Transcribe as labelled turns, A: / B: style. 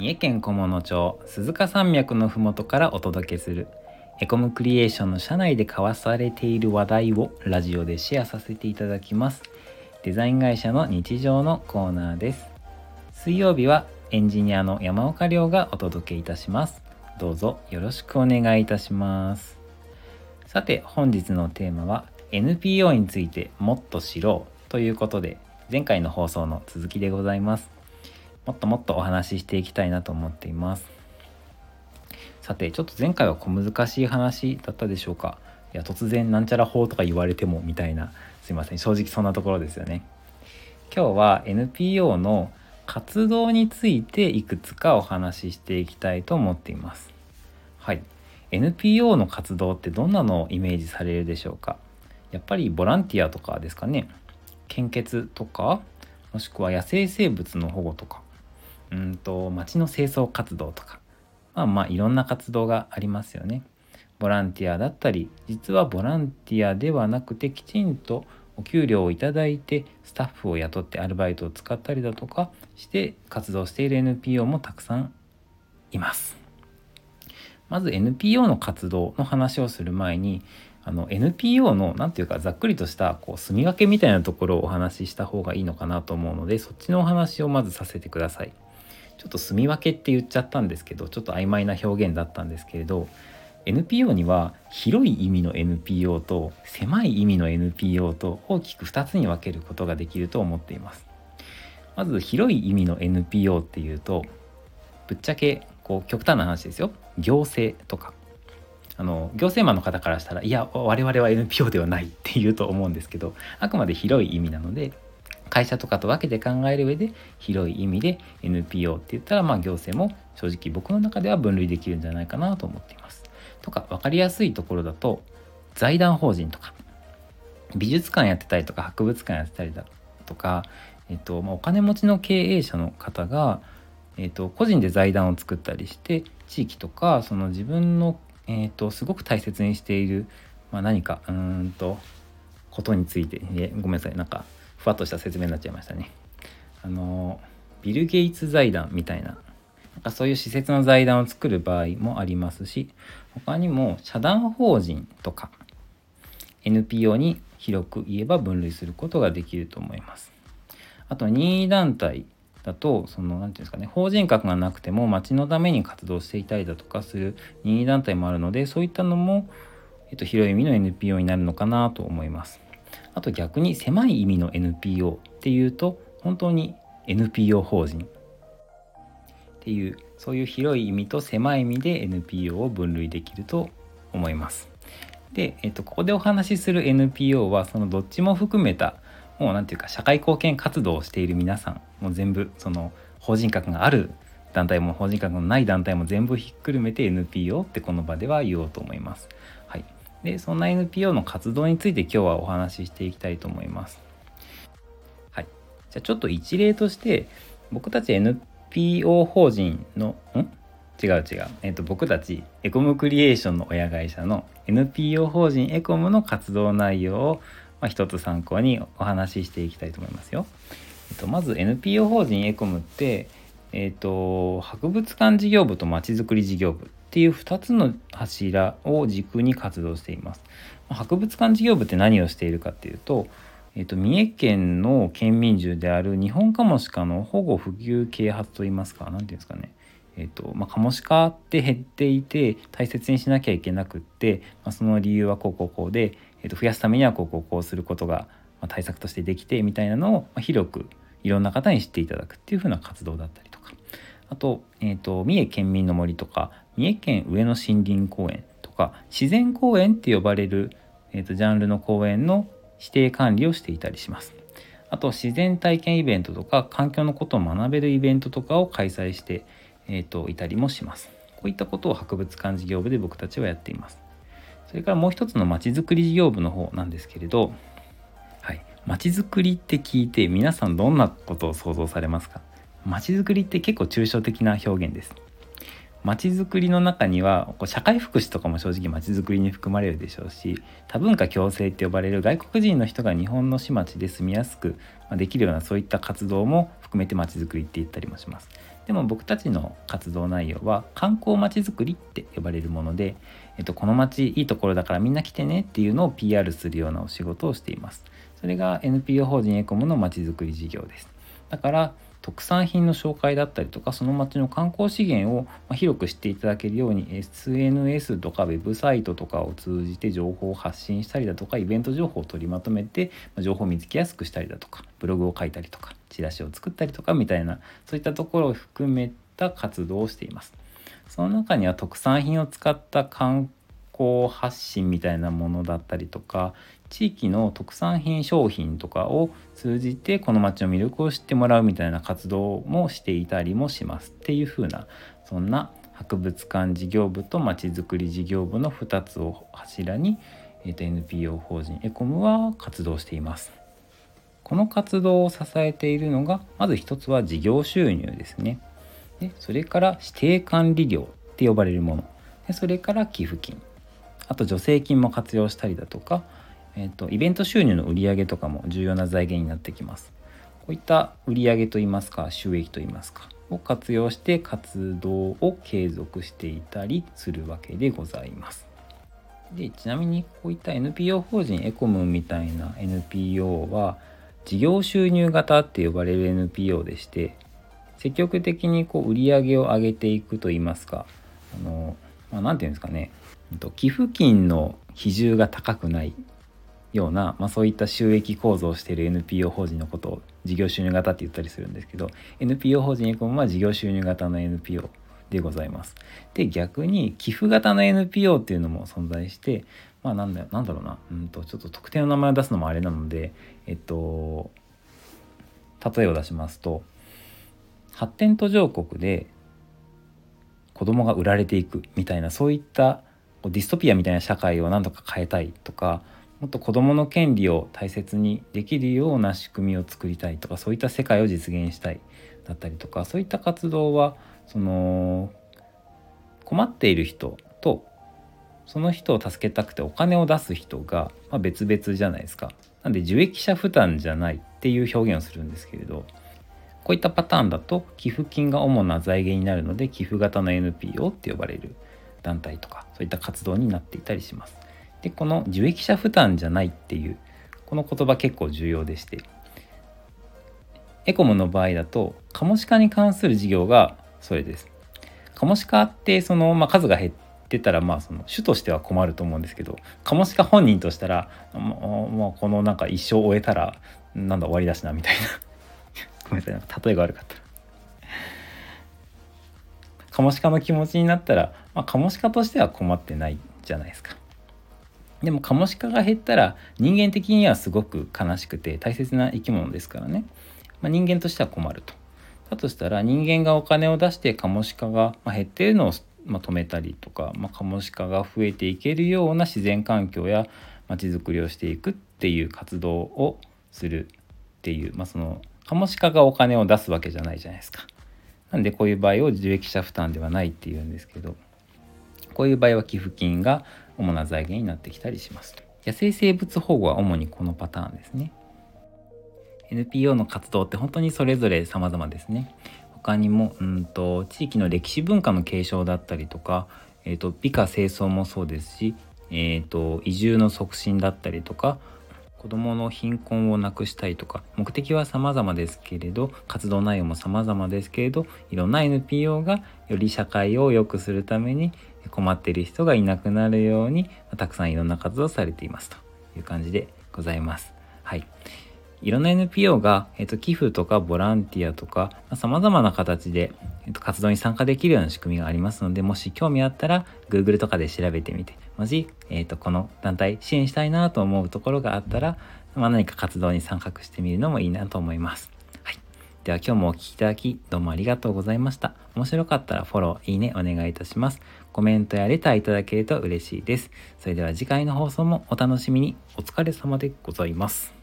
A: 三重県菰野町鈴鹿山脈のふもとからお届けするエコムクリエーションの社内で交わされている話題をラジオでシェアさせていただきます。デザイン会社の日常のコーナーです。水曜日はエンジニアの山岡亮がお届けいたします。どうぞよろしくお願いいたします。さて本日のテーマは NPO についてもっと知ろうということで前回の放送の続きでございます。もっともっとお話ししていきたいなと思っています。さてちょっと前回は小難しい話だったでしょうか。いや突然なんちゃら法とか言われてもみたいな。すいません。正直そんなところですよね。今日は NPO の活動についていくつかお話ししていきたいと思っています。はい。NPO の活動ってどんなのをイメージされるでしょうか。やっぱりボランティアとかですかね。献血とかもしくは野生生物の保護とか。うんと町の清掃活動とかまあまあいろんな活動がありますよね。ボランティアだったり実はボランティアではなくてきちんとお給料をいただいてスタッフを雇ってアルバイトを使ったりだとかして活動している NPO もたくさんいます。まず NPO の活動の話をする前にあの NPO の何ていうかざっくりとしたこう住み分けみたいなところをお話しした方がいいのかなと思うのでそっちのお話をまずさせてください。ちょっと住み分けって言っちゃったんですけどちょっと曖昧な表現だったんですけれど NPO には広い意味の NPO と狭い意味の NPO と大きく2つに分けることができると思っています。まず広い意味の NPO っていうとぶっちゃけこう極端な話ですよ行政とかあの行政マンの方からしたらいや我々は NPO ではないって言うと思うんですけどあくまで広い意味なので会社とかと分けて考える上で広い意味で NPO って言ったらまあ行政も正直僕の中では分類できるんじゃないかなと思っています。とか分かりやすいところだと財団法人とか美術館やってたりとか博物館やってたりだとか、えっとまあ、お金持ちの経営者の方が、えっと、個人で財団を作ったりして地域とかその自分の、えっと、すごく大切にしている、まあ、何かうんとことについて、ね、ごめんなさいなんかふわっとした説明になっちゃいましたね。あのビル・ゲイツ財団みたいななんかそういう施設の財団を作る場合もありますし他にも社団法人とか NPO に広く言えば分類することができると思います。あと任意団体だとその何て言うんですかね法人格がなくても町のために活動していたりだとかする任意団体もあるのでそういったのも、えっと、広い意味の NPO になるのかなと思います。あと逆に狭い意味の NPO っていうと本当に NPO 法人っていうそういう広い意味と狭い意味で NPO を分類できると思います。で、えっと、ここでお話しする NPO はそのどっちも含めたもう何て言うか社会貢献活動をしている皆さんもう全部その法人格がある団体も法人格のない団体も全部ひっくるめて NPO ってこの場では言おうと思います。でそんな NPO の活動について今日はお話ししていきたいと思います。はい、じゃあちょっと一例として僕たち NPO 法人のん？違う違う、えっと、僕たちエコムクリエーションの親会社の NPO 法人エコムの活動内容を、まあ、一つ参考にお話ししていきたいと思いますよ。えっと、まず NPO 法人エコムって、えっと、博物館事業部とまちづくり事業部っていう2つの柱を軸に活動しています。博物館事業部って何をしているかっていうと、えっと、三重県の県民獣であるニホンカモシカの保護普及啓発といいますか何て言うんですかねえっとまあ、カモシカって減っていて大切にしなきゃいけなくって、まあ、その理由はこうこうこうで、えっと、増やすためにはこうこうこうすることが、ま、対策としてできてみたいなのを、ま、広くいろんな方に知っていただくっていう風な活動だったりあと,、えっと三重県民の森とか三重県上野森林公園とか自然公園って呼ばれる、えーと、ジャンルの公園の指定管理をしていたりします。あと自然体験イベントとか環境のことを学べるイベントとかを開催して、えーと、いたりもします。こういったことを博物館事業部で僕たちはやっています。それからもう一つのまちづくり事業部の方なんですけれど、はい、まちづくりって聞いて皆さんどんなことを想像されますか？まちづくりって結構抽象的な表現です。まちづくりの中にはこう社会福祉とかも正直まちづくりに含まれるでしょうし多文化共生って呼ばれる外国人の人が日本の市町で住みやすくできるようなそういった活動も含めてまちづくりって言ったりもします。でも僕たちの活動内容は観光まちづくりって呼ばれるもので、えっと、この街いいところだからみんな来てねっていうのを PR するようなお仕事をしています。それが NPO 法人エコムのまちづくり事業です。だから特産品の紹介だったりとかその町の観光資源を広く知っていただけるように SNS とかウェブサイトとかを通じて情報を発信したりだとかイベント情報を取りまとめて情報を見つけやすくしたりだとかブログを書いたりとかチラシを作ったりとかみたいなそういったところを含めた活動をしています。その中には特産品を使った観光発信みたいなものだったりとか地域の特産品商品とかを通じてこの町の魅力を知ってもらうみたいな活動もしていたりもしますっていう風なそんな博物館事業部とまちづくり事業部の2つを柱に、えー、と NPO 法人エコムは活動しています。この活動を支えているのがまず一つは事業収入ですね。でそれから指定管理料って呼ばれるものでそれから寄付金あと助成金も活用したりだとかえーと、イベント収入の売上とかも重要な財源になってきます。こういった売上といいますか収益といいますかを活用して活動を継続していたりするわけでございます。でちなみにこういった NPO 法人エコムみたいな NPO は事業収入型って呼ばれる NPO でして積極的にこう売り上げを上げていくといいますかあの、まあ、て言うんですかね寄付金の比重が高くないような、まあ、そういった収益構造をしている NPO 法人のことを事業収入型って言ったりするんですけど NPO 法人エコムは事業収入型の NPO でございます。で逆に寄付型の NPO っていうのも存在してまあなんだなんだろうなうんとちょっと特定の名前を出すのもあれなのでえっと例えを出しますと発展途上国で子供が売られていくみたいなそういったディストピアみたいな社会を何とか変えたいとかもっと子どもの権利を大切にできるような仕組みを作りたいとかそういった世界を実現したいだったりとかそういった活動はその困っている人とその人を助けたくてお金を出す人が、まあ、別々じゃないですか。なんで受益者負担じゃないっていう表現をするんですけれどこういったパターンだと寄付金が主な財源になるので寄付型の NPO って呼ばれる団体とかそういった活動になっていたりします。でこの受益者負担じゃないっていうこの言葉結構重要でしてエコムの場合だとカモシカに関する事業がそれです。カモシカってその、まあ、数が減ってたらまあその主としては困ると思うんですけどカモシカ本人としたらもうこのなんか一生終えたらなんだ終わりだしなみたいな ごめんなさいなんか例えが悪かったカモシカの気持ちになったら、まあ、カモシカとしては困ってないじゃないですか。でもカモシカが減ったら人間的にはすごく悲しくて大切な生き物ですからね、まあ、人間としては困ると。だとしたら人間がお金を出してカモシカが減っているのを止めたりとか、まあ、カモシカが増えていけるような自然環境やまちづくりをしていくっていう活動をするっていう、まあ、そのカモシカがお金を出すわけじゃないじゃないですか。なんでこういう場合を受益者負担ではないっていうんですけどこういう場合は寄付金が主な財源になってきたりします。野生生物保護は主にこのパターンですね。NPO の活動って本当にそれぞれ様々ですね。他にもうんと地域の歴史文化の継承だったりとか、えーと、美化清掃もそうですし、えーと移住の促進だったりとか子どもの貧困をなくしたいとか目的は様々ですけれど活動内容も様々ですけれどいろんな NPO がより社会を良くするために困っている人がいなくなるようにたくさんいろんな活動をされていますという感じでございます。はい。いろんな NPO が、えっと、寄付とかボランティアとか、まあ、様々な形で、えっと、活動に参加できるような仕組みがありますので、もし興味あったら Google とかで調べてみて、もし、えっと、この団体支援したいなと思うところがあったら、まあ、何か活動に参画してみるのもいいなと思います。はい。では今日もお聴きいただきどうもありがとうございました。面白かったらフォロー、いいねお願いいたします。コメントやレターいただけると嬉しいです。それでは次回の放送もお楽しみに。お疲れ様でございます。